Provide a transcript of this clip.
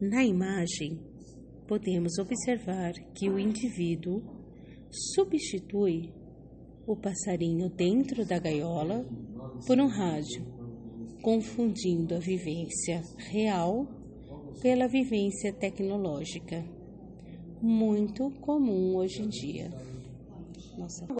Na imagem, podemos observar que o indivíduo substitui o passarinho dentro da gaiola por um rádio, confundindo a vivência real pela vivência tecnológica, muito comum hoje em dia. Nossa.